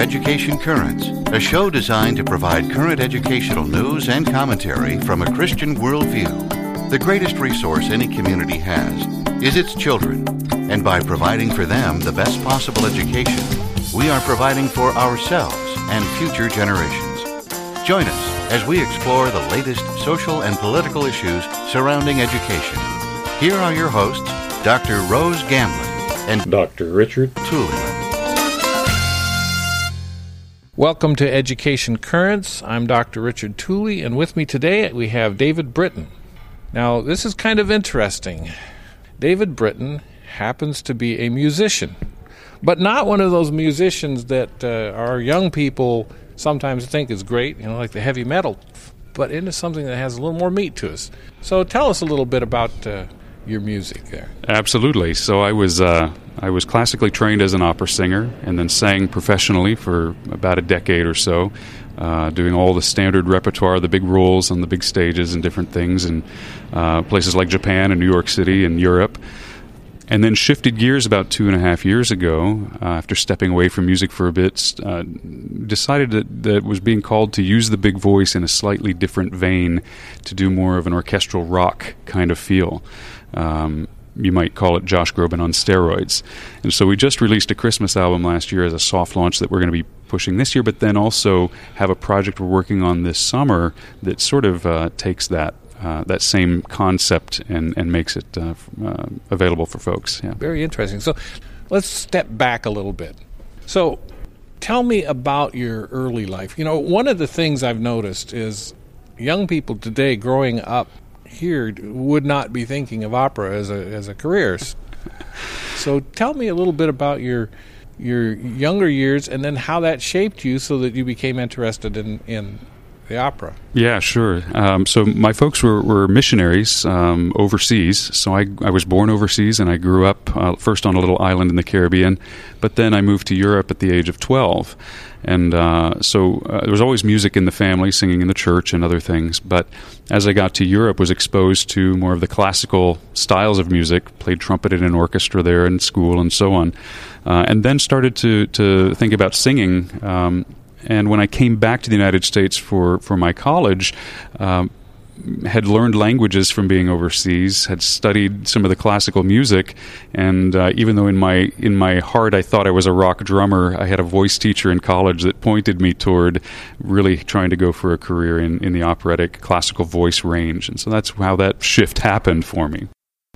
Education Currents, a show designed to provide current educational news and commentary from a Christian worldview. The greatest resource any community has is its children, and by providing for them the best possible education, we are providing for ourselves and future generations. Join us as we explore the latest social and political issues surrounding education. Here are your hosts, Dr. Rose Gamblin and Dr. Richard Tooley. Welcome to Education Currents. I'm Dr. Richard Tooley, and with me today we have David Britton. Now, this is kind of interesting. David Britton happens to be a musician, but not one of those musicians that uh, our young people sometimes think is great, you know, like the heavy metal, but into something that has a little more meat to us. So tell us a little bit about uh, your music there. Absolutely. So I was uh, I was classically trained as an opera singer, and then sang professionally for about a decade or so, uh, doing all the standard repertoire, the big roles on the big stages and different things in uh, places like Japan and New York City and Europe. And then shifted gears about two and a half years ago, uh, after stepping away from music for a bit, uh, decided that, that was being called to use the big voice in a slightly different vein to do more of an orchestral rock kind of feel. Um, you might call it Josh Groban on steroids. And so we just released a Christmas album last year as a soft launch that we're going to be pushing this year, but then also have a project we're working on this summer that sort of uh, takes that. Uh, that same concept and, and makes it uh, uh available for folks. Yeah. Very interesting. So let's step back a little bit. So tell me about your early life. You know, one of the things I've noticed is young people today growing up here would not be thinking of opera as a as a career. So tell me a little bit about your your younger years and then how that shaped you so that you became interested in, in the opera. Yeah, sure. Um, so my folks were, were missionaries um, overseas. So I, I was born overseas and I grew up uh, first on a little island in the Caribbean, but then I moved to Europe at the age of 12. And uh, so uh, there was always music in the family, singing in the church and other things. But as I got to Europe, was exposed to more of the classical styles of music. Played trumpet in an orchestra there in school and so on, uh, and then started to to think about singing. Um, and when I came back to the United States for for my college. Um, had learned languages from being overseas, had studied some of the classical music, and uh, even though in my in my heart I thought I was a rock drummer, I had a voice teacher in college that pointed me toward really trying to go for a career in, in the operatic classical voice range, and so that's how that shift happened for me.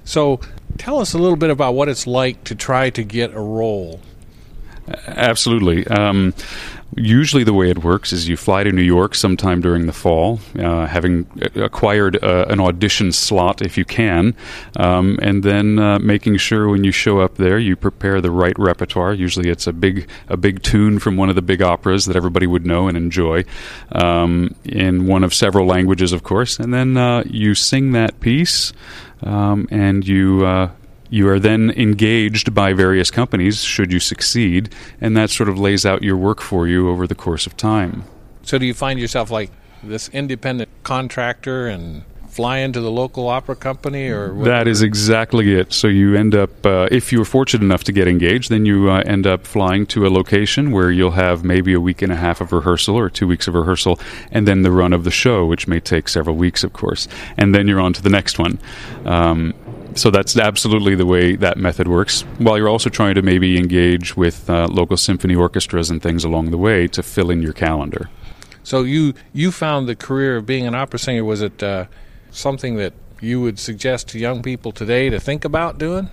So, tell us a little bit about what it's like to try to get a role Absolutely. Um, usually, the way it works is you fly to New York sometime during the fall, uh, having acquired uh, an audition slot if you can, um, and then uh, making sure when you show up there you prepare the right repertoire. Usually, it's a big a big tune from one of the big operas that everybody would know and enjoy, um, in one of several languages, of course, and then uh, you sing that piece. Um, and you uh, you are then engaged by various companies should you succeed, and that sort of lays out your work for you over the course of time. So, do you find yourself like this independent contractor and fly into the local opera company or whatever? that is exactly it so you end up uh, if you're fortunate enough to get engaged then you uh, end up flying to a location where you'll have maybe a week and a half of rehearsal or two weeks of rehearsal and then the run of the show which may take several weeks of course and then you're on to the next one um, so that's absolutely the way that method works. While you're also trying to maybe engage with uh, local symphony orchestras and things along the way to fill in your calendar. So you you found the career of being an opera singer was it uh, something that you would suggest to young people today to think about doing?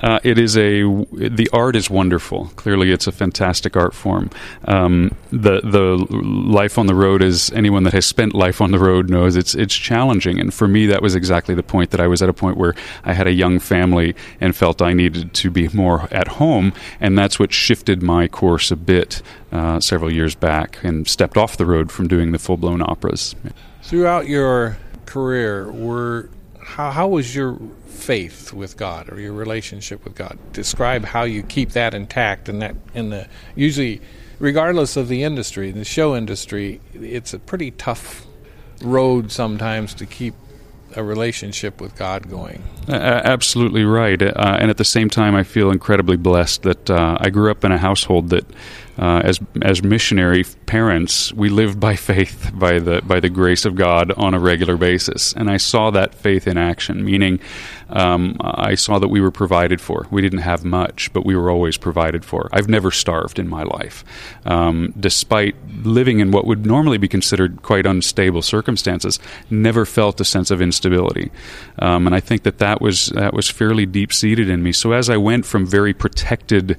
Uh, it is a the art is wonderful. Clearly, it's a fantastic art form. Um, the the life on the road, as anyone that has spent life on the road knows, it's it's challenging. And for me, that was exactly the point that I was at a point where I had a young family and felt I needed to be more at home, and that's what shifted my course a bit uh, several years back and stepped off the road from doing the full blown operas. Throughout your career, were how, how was your faith with God or your relationship with God? Describe how you keep that intact and that in the usually regardless of the industry, the show industry, it's a pretty tough road sometimes to keep a relationship with God going. Uh, absolutely right. Uh, and at the same time, I feel incredibly blessed that uh, I grew up in a household that uh, as as missionary parents, we lived by faith, by the by the grace of God on a regular basis, and I saw that faith in action. Meaning, um, I saw that we were provided for. We didn't have much, but we were always provided for. I've never starved in my life, um, despite living in what would normally be considered quite unstable circumstances. Never felt a sense of instability, um, and I think that that was that was fairly deep seated in me. So as I went from very protected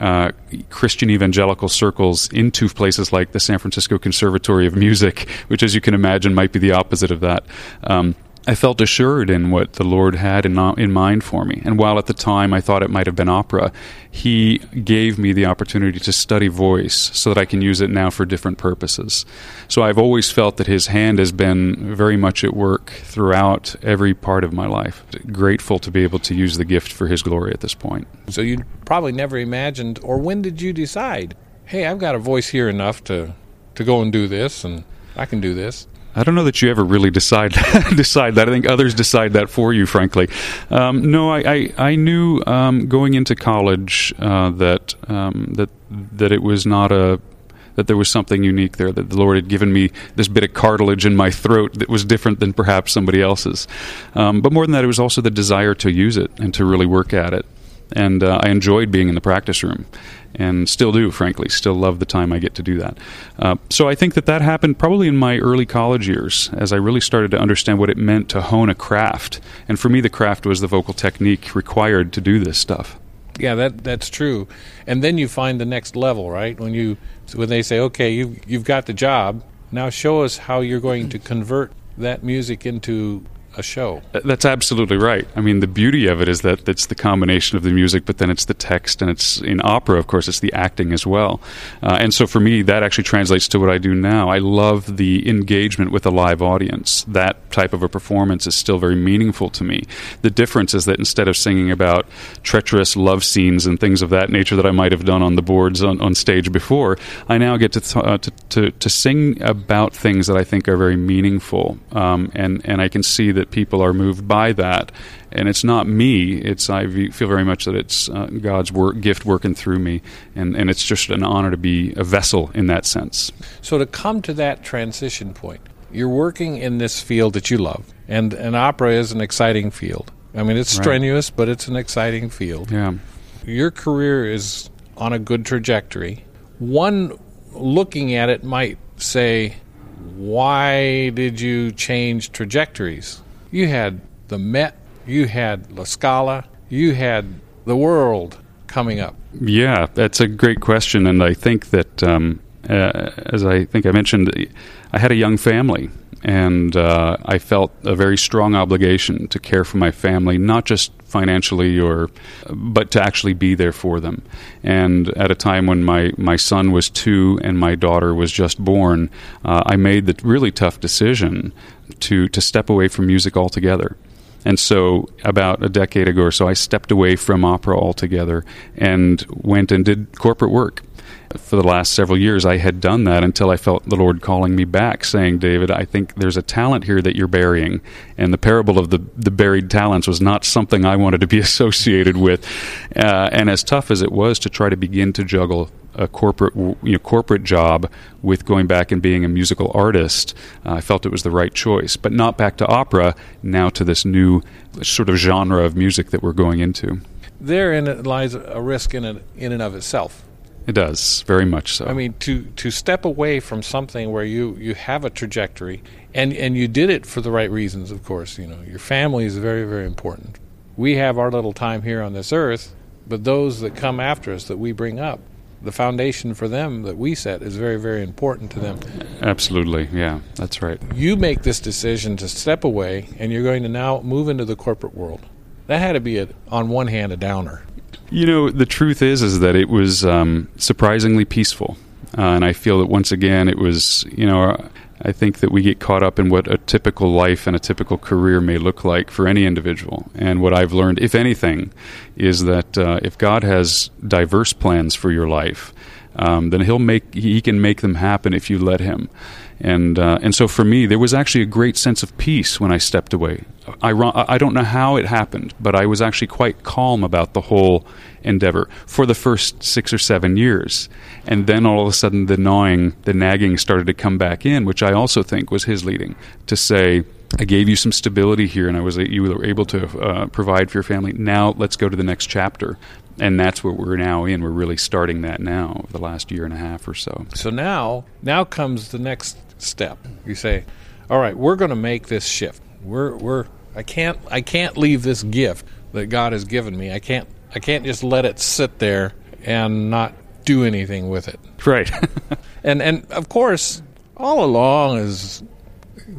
uh, Christian evangelical circles into places like the San Francisco Conservatory of Music, which, as you can imagine, might be the opposite of that. Um, I felt assured in what the Lord had in, in mind for me. And while at the time I thought it might have been opera, He gave me the opportunity to study voice so that I can use it now for different purposes. So I've always felt that His hand has been very much at work throughout every part of my life. Grateful to be able to use the gift for His glory at this point. So you probably never imagined, or when did you decide, hey, I've got a voice here enough to, to go and do this, and I can do this? I don't know that you ever really decide decide that. I think others decide that for you, frankly. Um, no, I, I, I knew um, going into college uh, that um, that that it was not a that there was something unique there that the Lord had given me this bit of cartilage in my throat that was different than perhaps somebody else's. Um, but more than that, it was also the desire to use it and to really work at it. And uh, I enjoyed being in the practice room and still do, frankly. Still love the time I get to do that. Uh, so I think that that happened probably in my early college years as I really started to understand what it meant to hone a craft. And for me, the craft was the vocal technique required to do this stuff. Yeah, that that's true. And then you find the next level, right? When you when they say, "Okay, you you've got the job. Now show us how you're going to convert that music into a show. That's absolutely right. I mean, the beauty of it is that it's the combination of the music, but then it's the text, and it's in opera, of course, it's the acting as well. Uh, and so for me, that actually translates to what I do now. I love the engagement with a live audience. That type of a performance is still very meaningful to me. The difference is that instead of singing about treacherous love scenes and things of that nature that I might have done on the boards on, on stage before, I now get to, th- uh, to, to, to, sing about things that I think are very meaningful. Um, and, and I can see that that people are moved by that. And it's not me. It's I feel very much that it's uh, God's work, gift working through me, and and it's just an honor to be a vessel in that sense. So to come to that transition point, you're working in this field that you love, and and opera is an exciting field. I mean, it's strenuous, right. but it's an exciting field. Yeah. Your career is on a good trajectory. One looking at it might say, why did you change trajectories? You had the Met, you had La Scala, you had the world coming up. Yeah, that's a great question, and I think that, um, uh, as I think I mentioned, I had a young family, and uh, I felt a very strong obligation to care for my family, not just financially or, but to actually be there for them. And at a time when my my son was two and my daughter was just born, uh, I made the really tough decision to to step away from music altogether. And so, about a decade ago or so, I stepped away from opera altogether and went and did corporate work. For the last several years, I had done that until I felt the Lord calling me back, saying, David, I think there's a talent here that you're burying. And the parable of the, the buried talents was not something I wanted to be associated with. Uh, and as tough as it was to try to begin to juggle a corporate you know corporate job with going back and being a musical artist, uh, I felt it was the right choice. But not back to opera, now to this new sort of genre of music that we're going into. Therein lies a risk in it, in and of itself. It does very much so. I mean, to to step away from something where you you have a trajectory and and you did it for the right reasons. Of course, you know your family is very very important. We have our little time here on this earth, but those that come after us that we bring up the foundation for them that we set is very, very important to them. Absolutely, yeah, that's right. You make this decision to step away, and you're going to now move into the corporate world. That had to be, a, on one hand, a downer. You know, the truth is, is that it was um, surprisingly peaceful, uh, and I feel that once again, it was, you know, I think that we get caught up in what a typical life and a typical career may look like for any individual. And what I've learned, if anything, is that uh, if God has diverse plans for your life, um, then he'll make he can make them happen if you let him. And uh, and so for me, there was actually a great sense of peace when I stepped away. I, I don't know how it happened, but I was actually quite calm about the whole endeavor for the first six or seven years. And then all of a sudden, the gnawing, the nagging started to come back in, which I also think was his leading to say, I gave you some stability here, and I was you were able to uh, provide for your family. Now let's go to the next chapter, and that's what we're now in. We're really starting that now, the last year and a half or so. So now, now comes the next step. You say, "All right, we're going to make this shift. We're we're I can't I can't leave this gift that God has given me. I can't I can't just let it sit there and not do anything with it." Right. and and of course, all along is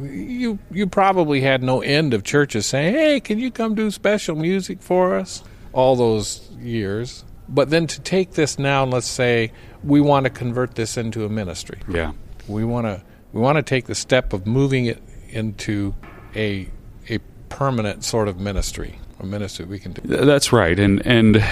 you you probably had no end of churches saying, "Hey, can you come do special music for us?" All those years. But then to take this now and let's say we want to convert this into a ministry. Yeah. We want to we want to take the step of moving it into a a permanent sort of ministry, a ministry we can do. That's right, and and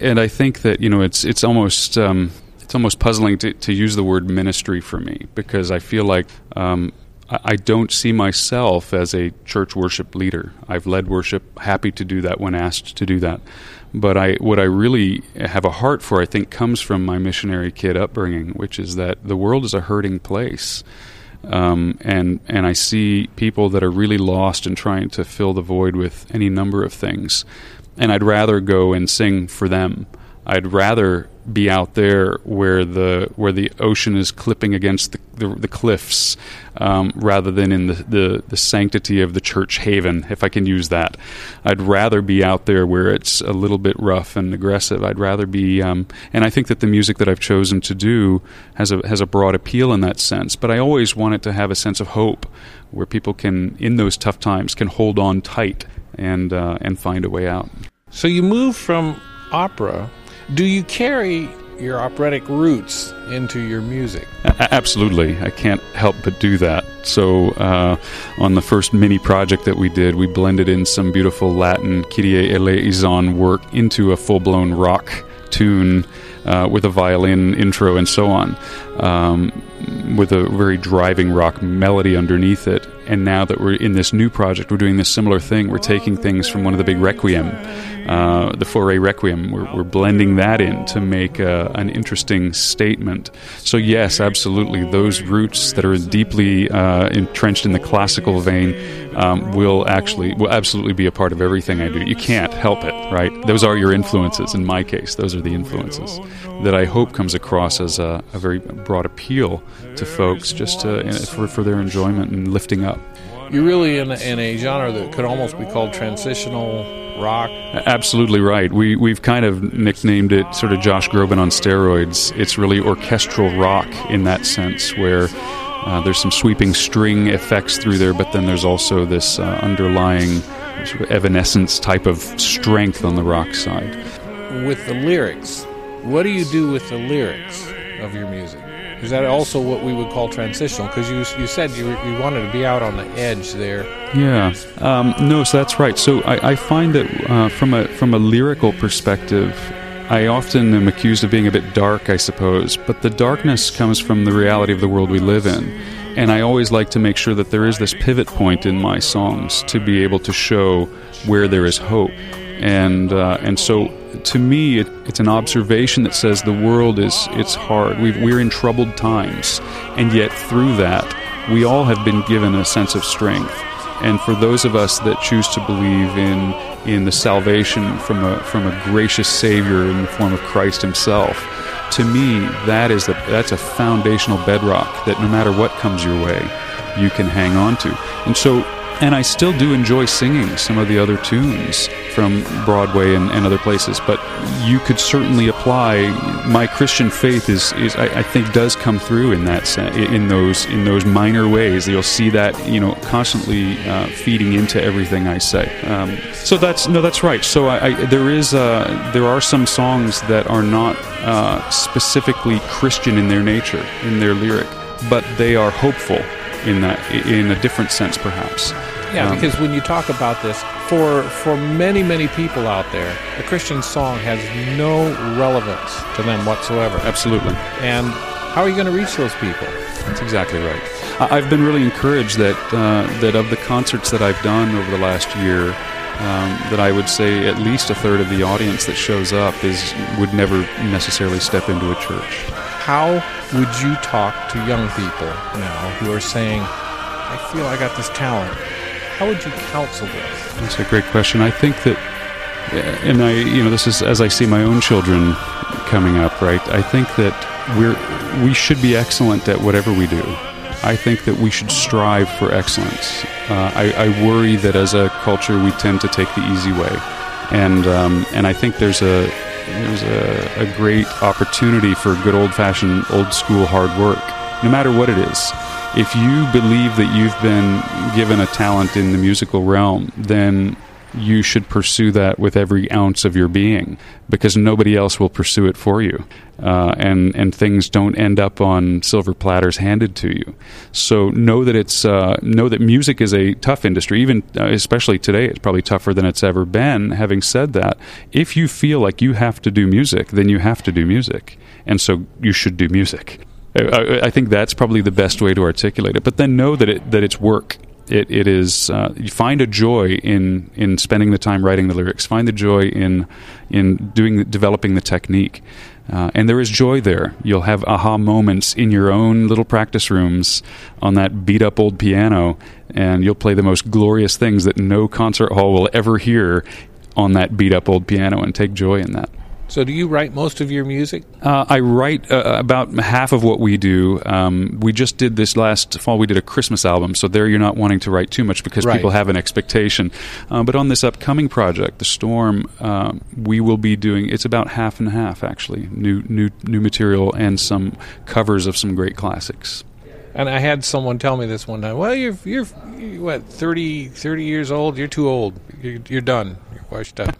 and I think that you know it's it's almost. Um, it's almost puzzling to, to use the word ministry for me because I feel like um, I don't see myself as a church worship leader. I've led worship, happy to do that when asked to do that. But I, what I really have a heart for, I think, comes from my missionary kid upbringing, which is that the world is a hurting place. Um, and and I see people that are really lost and trying to fill the void with any number of things, and I'd rather go and sing for them. I'd rather be out there where the where the ocean is clipping against the, the, the cliffs, um, rather than in the, the, the sanctity of the church haven, if I can use that. I'd rather be out there where it's a little bit rough and aggressive. I'd rather be, um, and I think that the music that I've chosen to do has a has a broad appeal in that sense. But I always want it to have a sense of hope, where people can, in those tough times, can hold on tight and uh, and find a way out. So you move from opera do you carry your operatic roots into your music? Absolutely. I can't help but do that. So, uh, on the first mini project that we did, we blended in some beautiful Latin Kyrie eleison work into a full blown rock tune uh, with a violin intro and so on, um, with a very driving rock melody underneath it. And now that we're in this new project, we're doing this similar thing. We're taking things from one of the big requiem uh, the Fauré Requiem. We're, we're, blending that in to make a, an interesting statement. So, yes, absolutely, those roots that are deeply uh, entrenched in the classical vein um, will actually, will absolutely be a part of everything I do. You can't help it, right? Those are your influences. In my case, those are the influences that I hope comes across as a, a very broad appeal to folks just to, for, for their enjoyment and lifting up. You're really in a, in a genre that could almost be called transitional rock. Absolutely right. We we've kind of nicknamed it sort of Josh Groban on steroids. It's really orchestral rock in that sense, where uh, there's some sweeping string effects through there, but then there's also this uh, underlying sort of evanescence type of strength on the rock side. With the lyrics, what do you do with the lyrics of your music? Is that also what we would call transitional? Because you you said you, you wanted to be out on the edge there. Yeah, um, no, so that's right. So I, I find that uh, from a from a lyrical perspective, I often am accused of being a bit dark, I suppose. But the darkness comes from the reality of the world we live in. And I always like to make sure that there is this pivot point in my songs to be able to show where there is hope. And uh, and so to me, it, it's an observation that says the world is it's hard. we we're in troubled times, and yet through that, we all have been given a sense of strength. And for those of us that choose to believe in in the salvation from a from a gracious Savior in the form of Christ Himself, to me that is the, that's a foundational bedrock that no matter what comes your way, you can hang on to. And so and I still do enjoy singing some of the other tunes from Broadway and, and other places, but you could certainly apply my Christian faith is, is I, I, think does come through in that in those in those minor ways. You'll see that you know constantly uh, feeding into everything I say. Um, so that's no, that's right. So I, I, there is uh, there are some songs that are not uh, specifically Christian in their nature in their lyric, but they are hopeful in that in a different sense perhaps Yeah, Um, because when you talk about this, for for many many people out there, a Christian song has no relevance to them whatsoever. absolutely. And how are you going to reach those people? That's exactly right. I- I've been really encouraged that uh, that of the concerts that I've done over the last year, um, that I would say at least a third of the audience that shows up is would never necessarily step into a church. How would you talk to young people now who are saying, "I feel I got this talent"? How would you counsel them? That's a great question. I think that, and I, you know, this is as I see my own children coming up, right? I think that we're we should be excellent at whatever we do. I think that we should strive for excellence. Uh, I, I worry that as a culture we tend to take the easy way, and um, and I think there's a there's a, a great opportunity for good old fashioned old school hard work, no matter what it is. If you believe that you've been given a talent in the musical realm, then you should pursue that with every ounce of your being because nobody else will pursue it for you. Uh, and, and things don't end up on silver platters handed to you. So know that it's, uh, know that music is a tough industry, even uh, especially today, it's probably tougher than it's ever been. Having said that, if you feel like you have to do music, then you have to do music. And so you should do music. I, I think that's probably the best way to articulate it. But then know that it that it's work. It it is. Uh, you find a joy in in spending the time writing the lyrics. Find the joy in in doing developing the technique. Uh, and there is joy there. You'll have aha moments in your own little practice rooms on that beat up old piano, and you'll play the most glorious things that no concert hall will ever hear on that beat up old piano, and take joy in that. So, do you write most of your music? Uh, I write uh, about half of what we do. Um, we just did this last fall. We did a Christmas album, so there you're not wanting to write too much because Right. people have an expectation. Uh, but on this upcoming project, The Storm, um, we will be doing. It's about half and half actually. New new new material and some covers of some great classics. And I had someone tell me this one time. Well, you're you're, you're what 30, 30 years old. You're too old. You're, you're done. You're washed up.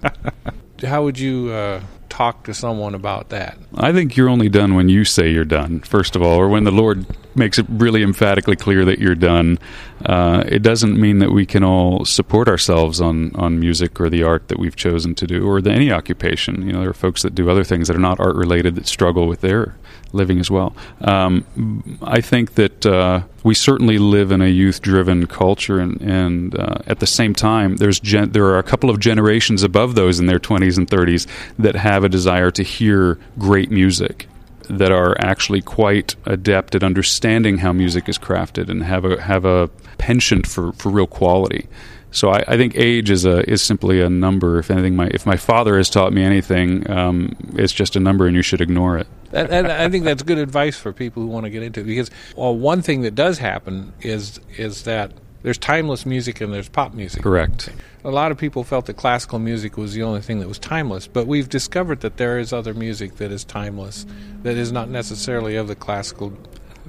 How would you uh, talk to someone about that? I think you're only done when you say you're done, first of all, or when the Lord makes it really emphatically clear that you're done. Uh, it doesn't mean that we can all support ourselves on, on music or the art that we've chosen to do, or the, any occupation. You know, there are folks that do other things that are not art related that struggle with their living as well. Um, I think that uh, we certainly live in a youth driven culture, and, and uh, at the same time, there's gen- there are a couple of generations above those in their 20s and 30s that have a desire to hear great music that are actually quite adept at understanding how music is crafted and have a have a penchant for, for real quality. So I, I think age is a is simply a number. If anything, my if my father has taught me anything, um, it's just a number, and you should ignore it. And, and I think that's good advice for people who want to get into it because well, one thing that does happen is is that there's timeless music and there's pop music. Correct. A lot of people felt that classical music was the only thing that was timeless, but we've discovered that there is other music that is timeless, that is not necessarily of the classical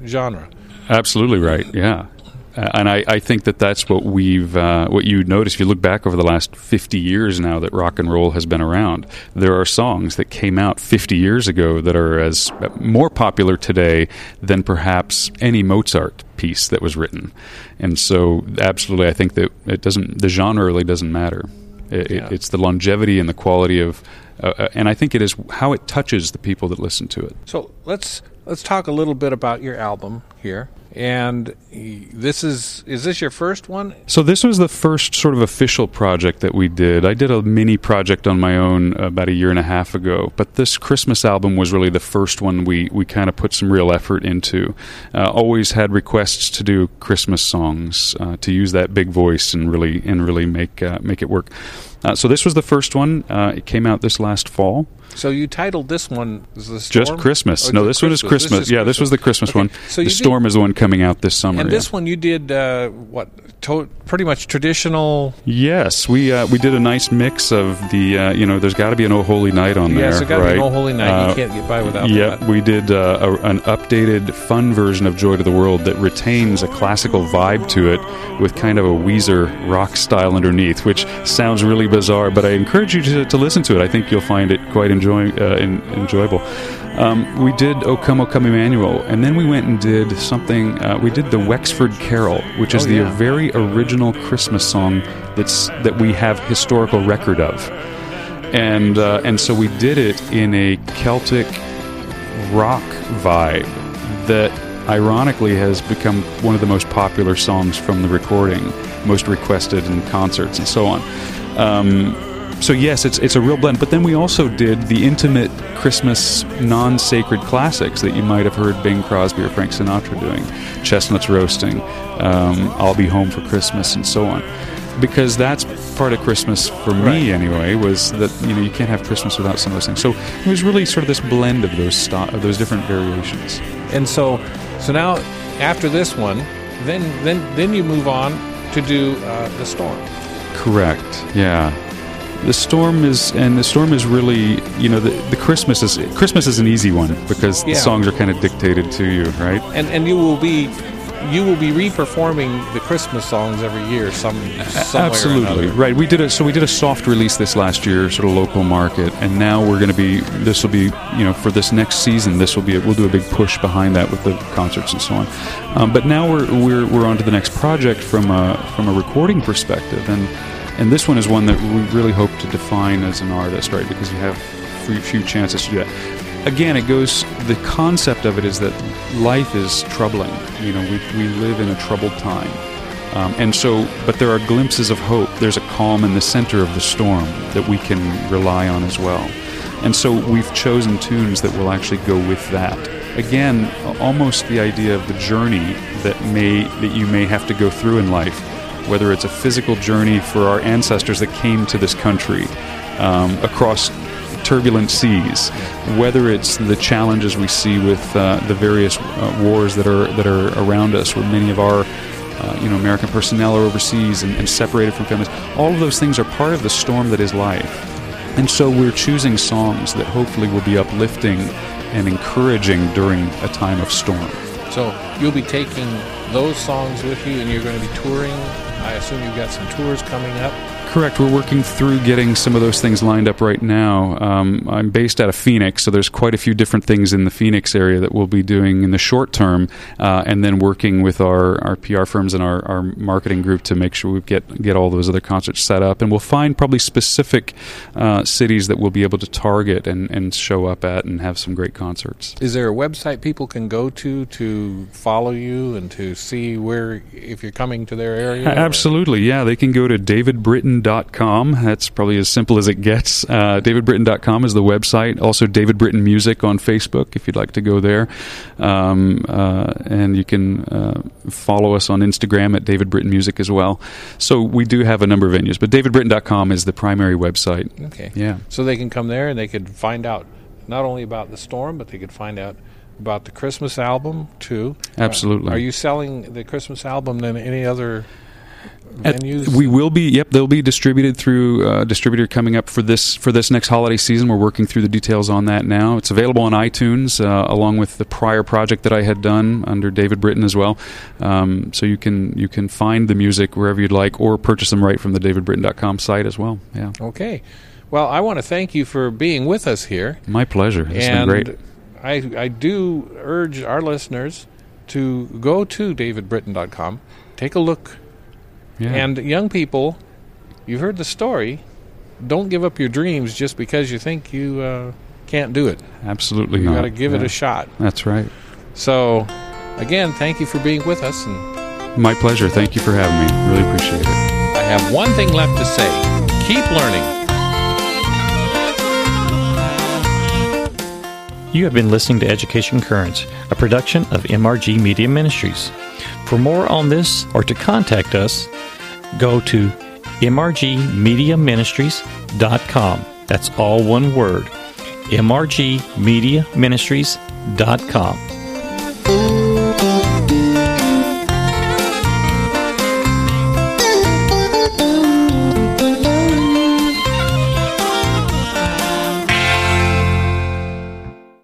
genre. Absolutely right. Yeah. Uh, and I, I think that that's what we've uh, what you notice if you look back over the last 50 years now that rock and roll has been around there are songs that came out 50 years ago that are as more popular today than perhaps any Mozart piece that was written and so absolutely I think that it doesn't the genre really doesn't matter it, Yeah. it, it's the longevity and the quality of uh, uh, and I think it is how it touches the people that listen to it So let's let's talk a little bit about your album here. And this is is this your first one? So this was the first sort of official project that we did. I did a mini project on my own about a year and a half ago, but this Christmas album was really the first one we, we kind of put some real effort into. Uh, always had requests to do Christmas songs, uh, to use that big voice and really and really make uh, make it work. Uh, so this was the first one. Uh, it came out this last fall. So you titled this one Just Christmas. Oh, no, this one is Christmas. is yeah, this was the Christmas Okay. one. So the you did- Storm is the one coming out this summer. And yeah. this one you did uh, what? To- pretty much traditional. Yes, we uh, we did a nice mix of the uh, you know there's got to be an Oh Holy Night on there. Yes, it got to right? be an Oh Holy Night. Uh, you can't get by without Yep, that. we did uh, a, an updated, fun version of Joy to the World that retains a classical vibe to it with kind of a Weezer rock style underneath, which sounds really bizarre, but I encourage you to, to listen to it. I think you'll find it quite enjoyable. enjoy, uh, in, enjoyable. Um, we did O Come, O Come Emmanuel, and then we went and did something. Uh, we did the Wexford Carol, which is Oh, the very original Christmas song that's that we have historical record of, and uh, and so we did it in a Celtic rock vibe that ironically has become one of the most popular songs from the recording, most requested in concerts and so on. Um, so yes, it's it's a real blend. But then we also did the intimate Christmas non-sacred classics that you might have heard Bing Crosby or Frank Sinatra doing, chestnuts roasting, um, I'll be home for Christmas, and so on. Because that's part of Christmas for me Right. anyway. Was that you know you can't have Christmas without some of those things. So it was really sort of this blend of those sto- of those different variations. And so, so now after this one, then then then you move on to do uh, the storm. Correct. Yeah. The storm is, and the storm is really, you know, the, the Christmas is Christmas is an easy one because Yeah. the songs are kind of dictated to you, right? And and you will be you will be reperforming the Christmas songs every year, some, some Absolutely right. We did a so we did a soft release this last year, sort of local market, and now we're going to be. This will be you know for this next season. This will be we'll do a big push behind that with the concerts and so on. Um, but now we're we're we're on to the next project from a from a recording perspective, and and this one is one that we really hope to define as an artist, right? Because you have few, chances to do that. Again, it goes. The concept of it is that life is troubling. You know, we we live in a troubled time. Um, and so, but there are glimpses of hope. There's a calm in the center of the storm that we can rely on as well. And so we've chosen tunes that will actually go with that. Again, almost the idea of the journey that may that you may have to go through in life, whether it's a physical journey for our ancestors that came to this country um, across turbulent seas, whether it's the challenges we see with uh, the various uh, wars that are that are around us, where many of our uh, you know American personnel are overseas and, and separated from families. All of those things are part of the storm that is life, and so we're choosing songs that hopefully will be uplifting and encouraging during a time of storm. So you'll be taking those songs with you, and you're going to be touring. I assume you've got some tours coming up. Correct. We're working through getting some of those things lined up right now. Um, I'm based out of Phoenix, so there's quite a few different things in the Phoenix area that we'll be doing in the short term, uh, and then working with our, our PR firms and our, our marketing group to make sure we get get all those other concerts set up. And we'll find probably specific uh, cities that we'll be able to target and, and show up at and have some great concerts. Is there a website people can go to to follow you and to see where if you're coming to their area? Absolutely, yeah. They can go to davidbritton.com. That's probably as simple as it gets. Uh, davidbritton.com is the website. Also, David Britton Music on Facebook if you'd like to go there. Um, uh, and you can uh, follow us on Instagram at David Britton Music as well. So we do have a number of venues, but davidbritton.com is the primary website. Okay. Yeah. So they can come there and they could find out not only about the storm, but they could find out about the Christmas album too. Absolutely. Are you selling the Christmas album in any other At- we will be. Yep, they'll be distributed through a distributor coming up for this for this next holiday season. We're working through the details on that now. It's available on iTunes uh, along with the prior project that I had done under David Britton as well. Um, so you can you can find the music wherever you'd like, or purchase them right from the davidbritton.com site as well. Yeah, okay. Well, I want to thank you for being with us here. my pleasure. It's and been great. I, I do urge our listeners to go to davidbritton.com, take a look, Yeah. and young people, you've heard the story. Don't give up your dreams just because you think you uh, can't do it. absolutely You not. got to give it a shot. That's right. So, again, thank you for being with us. And My pleasure. Thank you for having me. Really appreciate it. I have one thing left to say keep learning. You have been listening to Education Currents, a production of MRG Media Ministries. For more on this or to contact us, go to mrgmediaministries.com. That's all one word. mrgmediaministries.com.